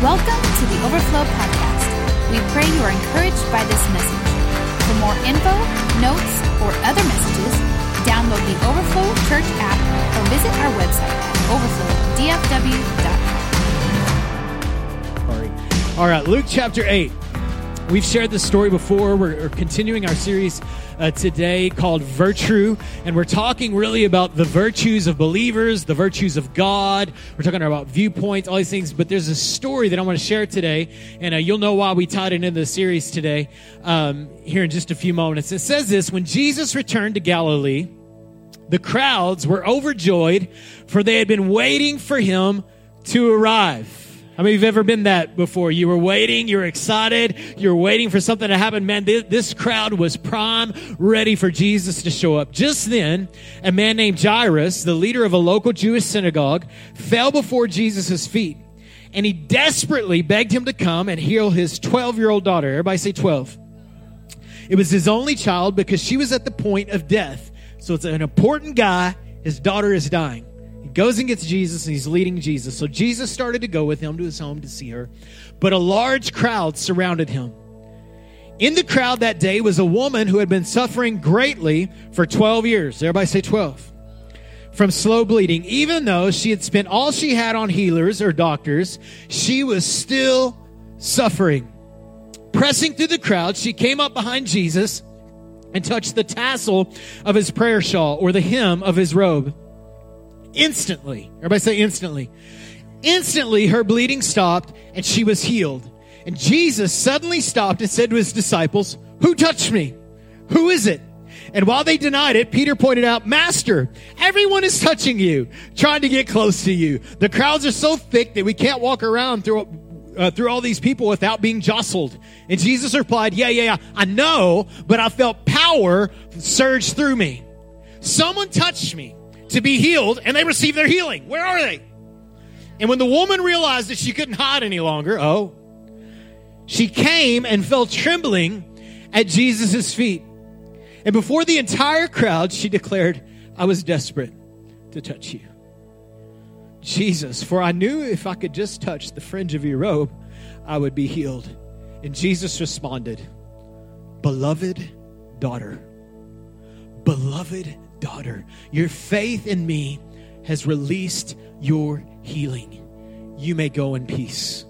Welcome to the Overflow Podcast. We pray you are encouraged by this message. For more info, notes, or other messages, download the Overflow Church app or visit our website at overflowdfw.com. All right. Luke chapter 8. We've shared this story before. We're, continuing our series uh, today called Virtue, and we're talking really about the virtues of believers, the virtues of God. We're talking about viewpoints, all these things. But there's a story that I want to share today, and uh, you'll know why we tied it into the series today um, here in just a few moments. It says this When Jesus returned to Galilee, the crowds were overjoyed, for they had been waiting for him to arrive. How mean, you have ever been that before? You were waiting, you were excited, you were waiting for something to happen. Man, this, this crowd was prime, ready for Jesus to show up. Just then, a man named Jairus, the leader of a local Jewish synagogue, fell before Jesus' feet. And he desperately begged him to come and heal his 12 year old daughter. Everybody say 12. It was his only child because she was at the point of death. So it's an important guy. His daughter is dying. Goes and gets Jesus and he's leading Jesus. So Jesus started to go with him to his home to see her, but a large crowd surrounded him. In the crowd that day was a woman who had been suffering greatly for 12 years. Everybody say 12. From slow bleeding. Even though she had spent all she had on healers or doctors, she was still suffering. Pressing through the crowd, she came up behind Jesus and touched the tassel of his prayer shawl or the hem of his robe. Instantly, everybody say instantly. Instantly, her bleeding stopped and she was healed. And Jesus suddenly stopped and said to his disciples, Who touched me? Who is it? And while they denied it, Peter pointed out, Master, everyone is touching you, trying to get close to you. The crowds are so thick that we can't walk around through, uh, through all these people without being jostled. And Jesus replied, Yeah, yeah, yeah, I know, but I felt power surge through me. Someone touched me to be healed, and they received their healing. Where are they? And when the woman realized that she couldn't hide any longer, oh, she came and fell trembling at Jesus' feet. And before the entire crowd, she declared, I was desperate to touch you. Jesus, for I knew if I could just touch the fringe of your robe, I would be healed. And Jesus responded, Beloved daughter, beloved daughter, your faith in me has released your healing. You may go in peace.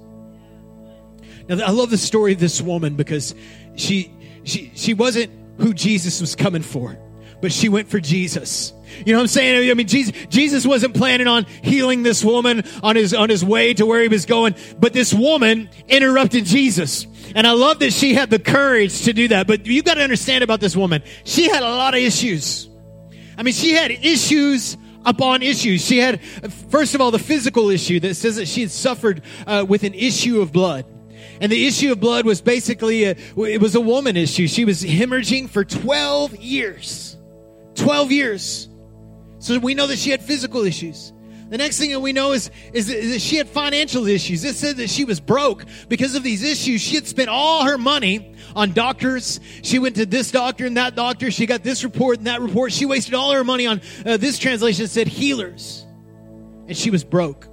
Now, I love the story of this woman because she, she, she wasn't who Jesus was coming for, but she went for Jesus. You know what I'm saying? I mean, Jesus, Jesus wasn't planning on healing this woman on his, on his way to where he was going, but this woman interrupted Jesus. And I love that she had the courage to do that. But you got to understand about this woman. She had a lot of issues. I mean, she had issues upon issues. She had, first of all, the physical issue that says that she had suffered uh, with an issue of blood. And the issue of blood was basically, a, it was a woman issue. She was hemorrhaging for 12 years. 12 years. So we know that she had physical issues. The next thing that we know is, is that she had financial issues. It said that she was broke because of these issues. She had spent all her money on doctors. She went to this doctor and that doctor. She got this report and that report. She wasted all her money on uh, this translation said healers. And she was broke.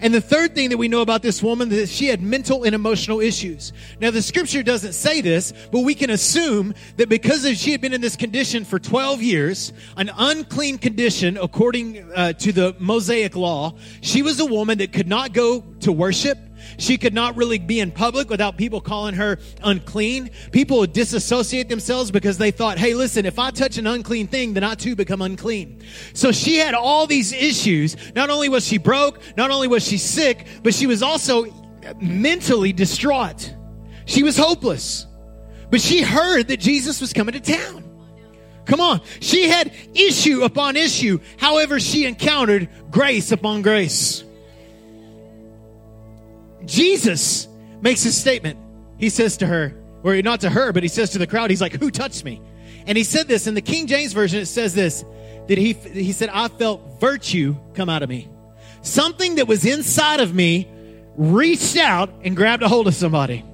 And the third thing that we know about this woman is that she had mental and emotional issues. Now, the scripture doesn't say this, but we can assume that because she had been in this condition for 12 years, an unclean condition according uh, to the Mosaic law, she was a woman that could not go to worship. She could not really be in public without people calling her unclean. People would disassociate themselves because they thought, hey, listen, if I touch an unclean thing, then I too become unclean. So she had all these issues. Not only was she broke, not only was she sick, but she was also mentally distraught. She was hopeless. But she heard that Jesus was coming to town. Come on. She had issue upon issue. However, she encountered grace upon grace. Jesus makes a statement. He says to her, or not to her, but he says to the crowd, he's like, Who touched me? And he said this in the King James Version, it says this that he, he said, I felt virtue come out of me. Something that was inside of me reached out and grabbed a hold of somebody.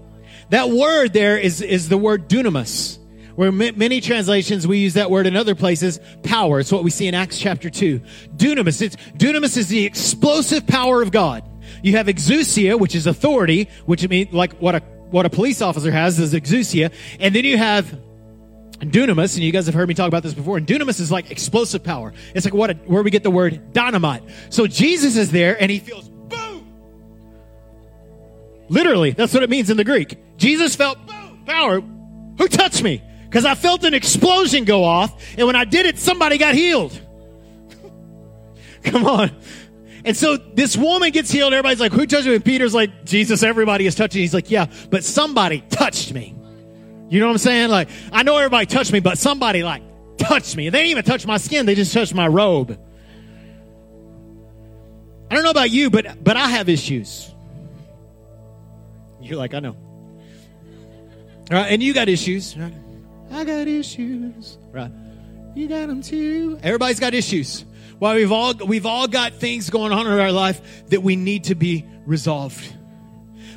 That word there is, is the word dunamis, where many translations we use that word in other places, power. It's what we see in Acts chapter 2. Dunamis. It's, dunamis is the explosive power of God. You have exousia, which is authority, which means like what a what a police officer has is exousia, and then you have dunamis, and you guys have heard me talk about this before. And dunamis is like explosive power. It's like what a, where we get the word dynamite. So Jesus is there, and he feels boom. Literally, that's what it means in the Greek. Jesus felt boom power. Who touched me? Because I felt an explosion go off, and when I did it, somebody got healed. Come on. And so this woman gets healed. Everybody's like, who touched me? And Peter's like, Jesus, everybody is touching. He's like, yeah, but somebody touched me. You know what I'm saying? Like, I know everybody touched me, but somebody like touched me. They didn't even touch my skin. They just touched my robe. I don't know about you, but, but I have issues. You're like, I know. All right, and you got issues. Right? I got issues. Right. You got them too. Everybody's got issues. Well, we've all we've all got things going on in our life that we need to be resolved.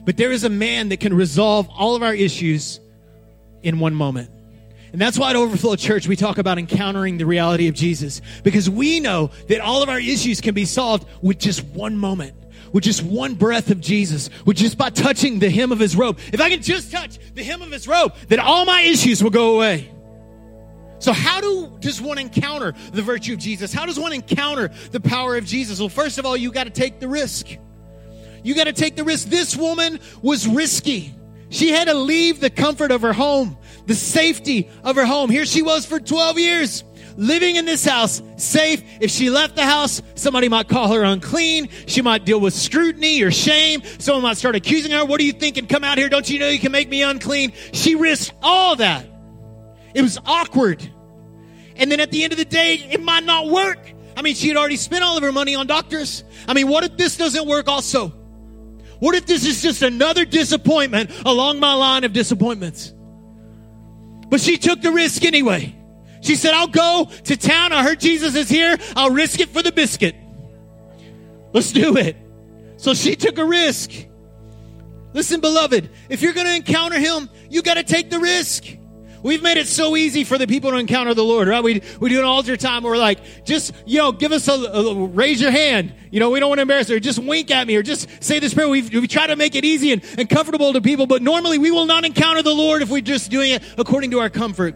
But there is a man that can resolve all of our issues in one moment. And that's why at Overflow Church we talk about encountering the reality of Jesus because we know that all of our issues can be solved with just one moment, with just one breath of Jesus, with just by touching the hem of his robe. If I can just touch the hem of his robe, then all my issues will go away. So, how do, does one encounter the virtue of Jesus? How does one encounter the power of Jesus? Well, first of all, you got to take the risk. You got to take the risk. This woman was risky. She had to leave the comfort of her home, the safety of her home. Here she was for 12 years, living in this house, safe. If she left the house, somebody might call her unclean. She might deal with scrutiny or shame. Someone might start accusing her. What are you thinking? Come out here. Don't you know you can make me unclean? She risked all that. It was awkward. And then at the end of the day, it might not work. I mean, she had already spent all of her money on doctors. I mean, what if this doesn't work also? What if this is just another disappointment along my line of disappointments? But she took the risk anyway. She said, I'll go to town. I heard Jesus is here. I'll risk it for the biscuit. Let's do it. So she took a risk. Listen, beloved, if you're going to encounter him, you got to take the risk. We've made it so easy for the people to encounter the Lord, right? We, we do an altar time where we're like, just, you know, give us a, a, raise your hand. You know, we don't want to embarrass her. Just wink at me or just say this prayer. We've, we try to make it easy and, and comfortable to people, but normally we will not encounter the Lord if we're just doing it according to our comfort.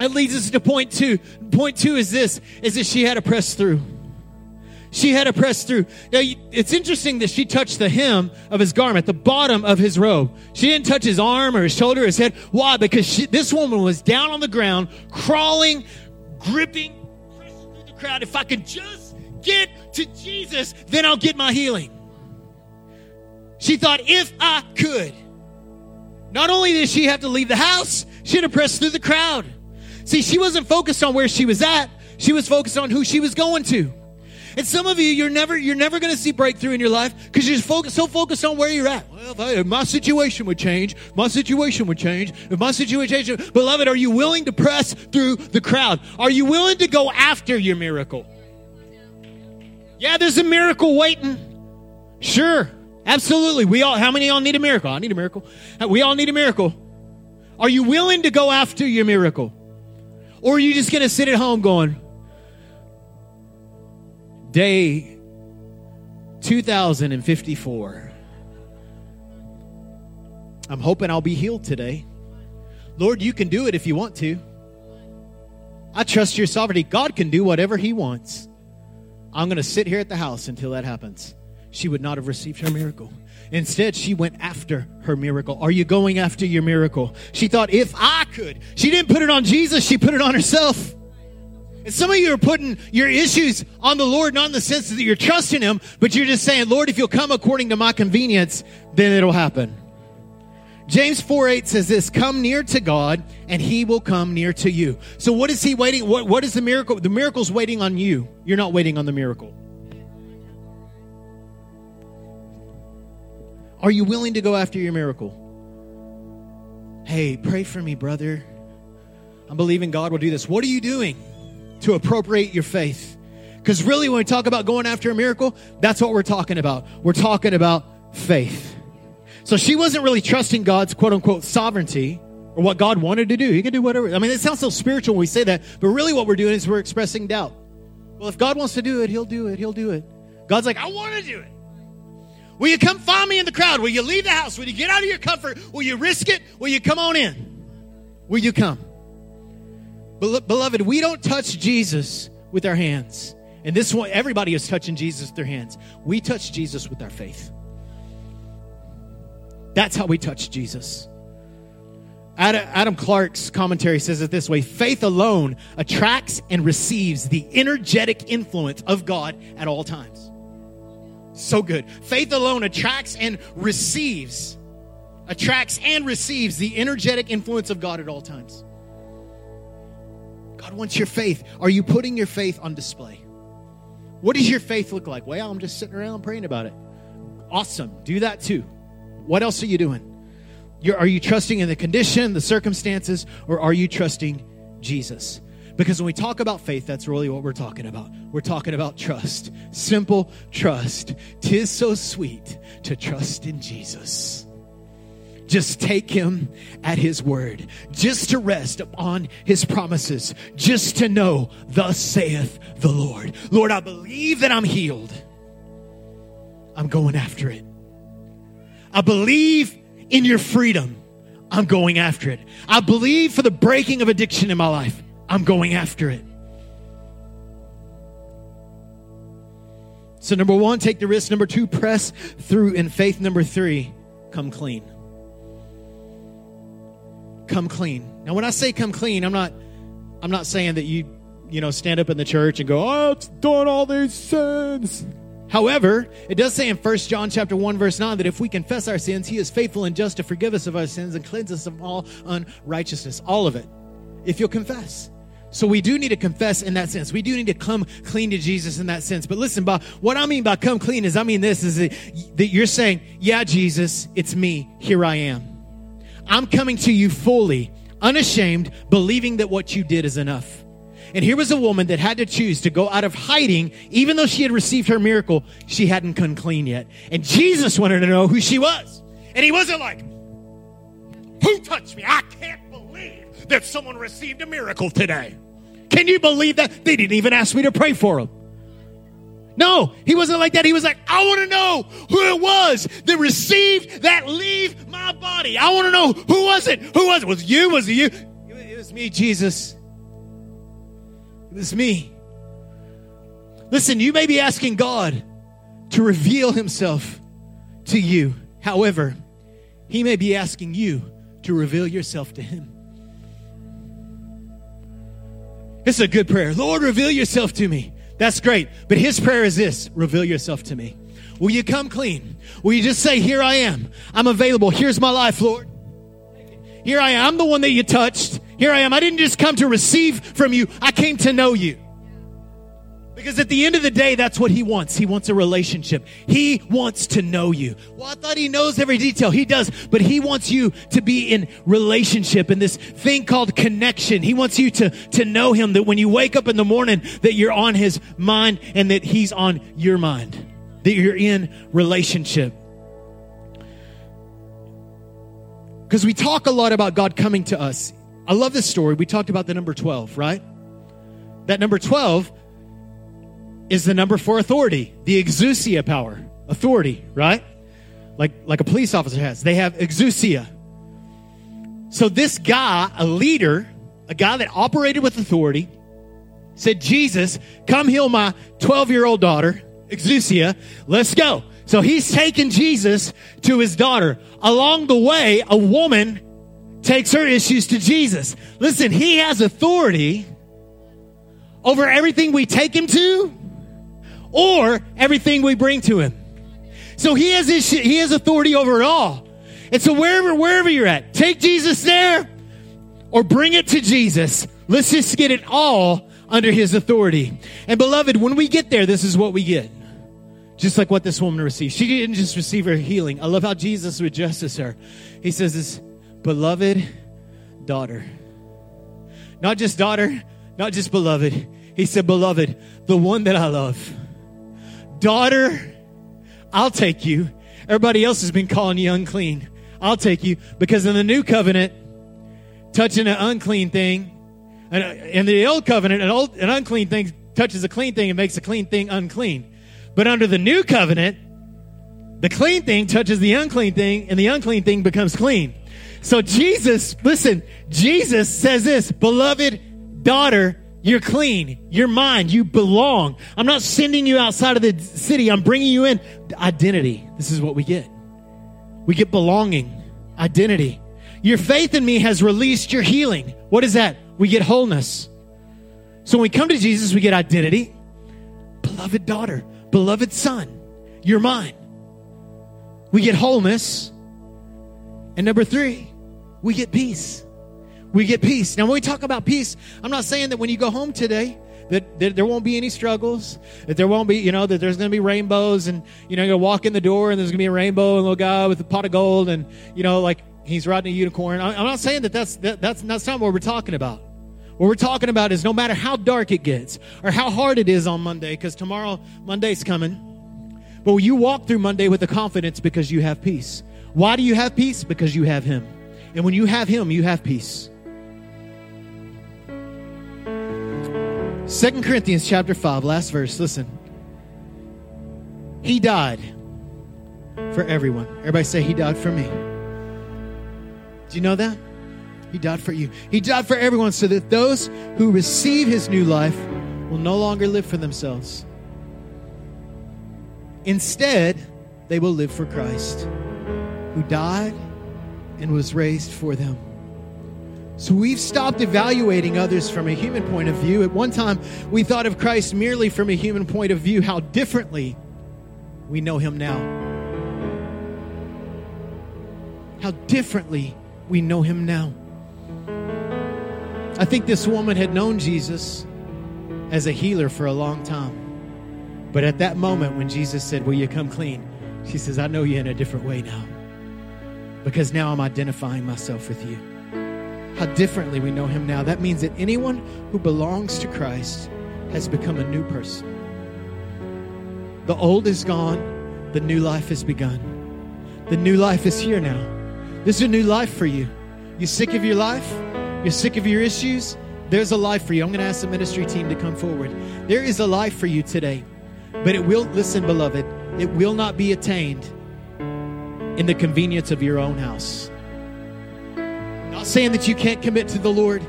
That leads us to point two. Point two is this, is that she had to press through. She had to press through. Now, it's interesting that she touched the hem of his garment, the bottom of his robe. She didn't touch his arm or his shoulder or his head. Why? Because she, this woman was down on the ground, crawling, gripping, pressing through the crowd. If I can just get to Jesus, then I'll get my healing. She thought, if I could. Not only did she have to leave the house, she had to press through the crowd. See, she wasn't focused on where she was at. She was focused on who she was going to. And some of you, you're never, you're never going to see breakthrough in your life because you're focused, so focused on where you're at. Well, if, I, if, my situation would change, my situation would change. If my situation change, beloved, are you willing to press through the crowd? Are you willing to go after your miracle? Yeah, there's a miracle waiting. Sure, absolutely. We all. How many of y'all need a miracle? I need a miracle. We all need a miracle. Are you willing to go after your miracle, or are you just going to sit at home going? Day 2054. I'm hoping I'll be healed today. Lord, you can do it if you want to. I trust your sovereignty. God can do whatever he wants. I'm going to sit here at the house until that happens. She would not have received her miracle. Instead, she went after her miracle. Are you going after your miracle? She thought, if I could. She didn't put it on Jesus, she put it on herself. And some of you are putting your issues on the Lord, not in the sense that you're trusting Him, but you're just saying, Lord, if you'll come according to my convenience, then it'll happen. James 4 8 says this Come near to God, and He will come near to you. So, what is He waiting? What, what is the miracle? The miracle's waiting on you. You're not waiting on the miracle. Are you willing to go after your miracle? Hey, pray for me, brother. I'm believing God will do this. What are you doing? To appropriate your faith. Because really, when we talk about going after a miracle, that's what we're talking about. We're talking about faith. So she wasn't really trusting God's quote unquote sovereignty or what God wanted to do. He could do whatever. I mean, it sounds so spiritual when we say that, but really what we're doing is we're expressing doubt. Well, if God wants to do it, He'll do it. He'll do it. God's like, I want to do it. Will you come find me in the crowd? Will you leave the house? Will you get out of your comfort? Will you risk it? Will you come on in? Will you come? Beloved, we don't touch Jesus with our hands. And this one, everybody is touching Jesus with their hands. We touch Jesus with our faith. That's how we touch Jesus. Adam Clarke's commentary says it this way faith alone attracts and receives the energetic influence of God at all times. So good. Faith alone attracts and receives, attracts and receives the energetic influence of God at all times. God wants your faith. Are you putting your faith on display? What does your faith look like? Well, I'm just sitting around praying about it. Awesome. Do that too. What else are you doing? You're, are you trusting in the condition, the circumstances, or are you trusting Jesus? Because when we talk about faith, that's really what we're talking about. We're talking about trust. Simple trust. Tis so sweet to trust in Jesus. Just take him at his word. Just to rest upon his promises. Just to know, thus saith the Lord. Lord, I believe that I'm healed. I'm going after it. I believe in your freedom. I'm going after it. I believe for the breaking of addiction in my life. I'm going after it. So, number one, take the risk. Number two, press through in faith. Number three, come clean. Come clean. Now, when I say come clean, I'm not, I'm not saying that you, you know, stand up in the church and go, oh, it's done all these sins. However, it does say in 1 John chapter 1 verse 9 that if we confess our sins, he is faithful and just to forgive us of our sins and cleanse us of all unrighteousness. All of it. If you'll confess. So we do need to confess in that sense. We do need to come clean to Jesus in that sense. But listen, by what I mean by come clean is I mean this is that you're saying, yeah, Jesus, it's me. Here I am. I'm coming to you fully, unashamed, believing that what you did is enough. And here was a woman that had to choose to go out of hiding, even though she had received her miracle, she hadn't come clean yet. And Jesus wanted to know who she was. And he wasn't like, Who touched me? I can't believe that someone received a miracle today. Can you believe that? They didn't even ask me to pray for them. No, he wasn't like that. He was like, I want to know who it was that received that leave my body. I want to know who was it? Who was it? Was it you? Was it you? It was me, Jesus. It was me. Listen, you may be asking God to reveal himself to you. However, he may be asking you to reveal yourself to him. Is a good prayer. Lord, reveal yourself to me. That's great. But his prayer is this reveal yourself to me. Will you come clean? Will you just say, Here I am. I'm available. Here's my life, Lord. Here I am. I'm the one that you touched. Here I am. I didn't just come to receive from you, I came to know you. Because at the end of the day, that's what he wants. He wants a relationship. He wants to know you. Well, I thought he knows every detail. He does, but he wants you to be in relationship in this thing called connection. He wants you to, to know him that when you wake up in the morning, that you're on his mind and that he's on your mind. That you're in relationship. Because we talk a lot about God coming to us. I love this story. We talked about the number 12, right? That number 12 is the number for authority, the exousia power, authority, right? Like, like a police officer has. They have exousia. So this guy, a leader, a guy that operated with authority, said, Jesus, come heal my 12 year old daughter, exousia. Let's go. So he's taking Jesus to his daughter. Along the way, a woman takes her issues to Jesus. Listen, he has authority over everything we take him to or everything we bring to him. So he has his, he has authority over it all. And so wherever wherever you're at, take Jesus there or bring it to Jesus. Let's just get it all under his authority. And beloved, when we get there, this is what we get. Just like what this woman received. She didn't just receive her healing. I love how Jesus addresses her. He says this, beloved daughter. Not just daughter, not just beloved. He said, beloved, the one that I love. Daughter, I'll take you. Everybody else has been calling you unclean. I'll take you because in the new covenant, touching an unclean thing, and in the old covenant, an, old, an unclean thing touches a clean thing and makes a clean thing unclean. But under the new covenant, The clean thing touches the unclean thing, and the unclean thing becomes clean. So Jesus, listen, Jesus says this, beloved daughter, you're clean. You're mine. You belong. I'm not sending you outside of the city. I'm bringing you in. Identity. This is what we get. We get belonging, identity. Your faith in me has released your healing. What is that? We get wholeness. So when we come to Jesus, we get identity. Beloved daughter, beloved son, you're mine. We get wholeness. And number three, we get peace. We get peace. Now, when we talk about peace, I'm not saying that when you go home today, that, that, there won't be any struggles, that there won't be, you know, that there's going to be rainbows and, you know, you're walk in the door and there's going to be a rainbow and a little guy with a pot of gold and, you know, like he's riding a unicorn. I'm not saying that that's, that, that's, that's not what we're talking about. What we're talking about is no matter how dark it gets or how hard it is on Monday, because tomorrow, Monday's coming, but you walk through Monday with the confidence because you have peace. Why do you have peace? Because you have Him. And when you have Him, you have peace. Second Corinthians chapter 5, last verse. Listen. He died for everyone. Everybody say, He died for me. Do you know that? He died for you. He died for everyone so that those who receive his new life will no longer live for themselves. Instead, they will live for Christ, who died and was raised for them. So we've stopped evaluating others from a human point of view. At one time, we thought of Christ merely from a human point of view. How differently we know him now. How differently we know him now. I think this woman had known Jesus as a healer for a long time. But at that moment when Jesus said, Will you come clean? She says, I know you in a different way now. Because now I'm identifying myself with you. How differently we know him now. That means that anyone who belongs to Christ has become a new person. The old is gone, the new life has begun. The new life is here now. This is a new life for you. You're sick of your life? You're sick of your issues? There's a life for you. I'm going to ask the ministry team to come forward. There is a life for you today. But it will, listen, beloved, it will not be attained in the convenience of your own house. Not saying that you can't commit to the Lord,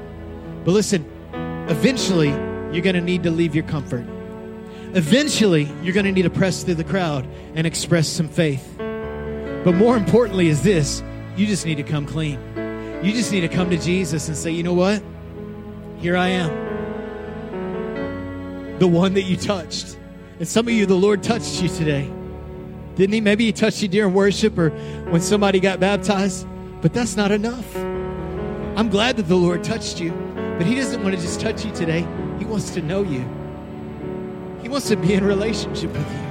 but listen, eventually you're going to need to leave your comfort. Eventually, you're going to need to press through the crowd and express some faith. But more importantly, is this you just need to come clean. You just need to come to Jesus and say, you know what? Here I am. The one that you touched. And some of you, the Lord touched you today. Didn't He? Maybe He touched you during worship or when somebody got baptized. But that's not enough. I'm glad that the Lord touched you, but He doesn't want to just touch you today. He wants to know you, He wants to be in relationship with you.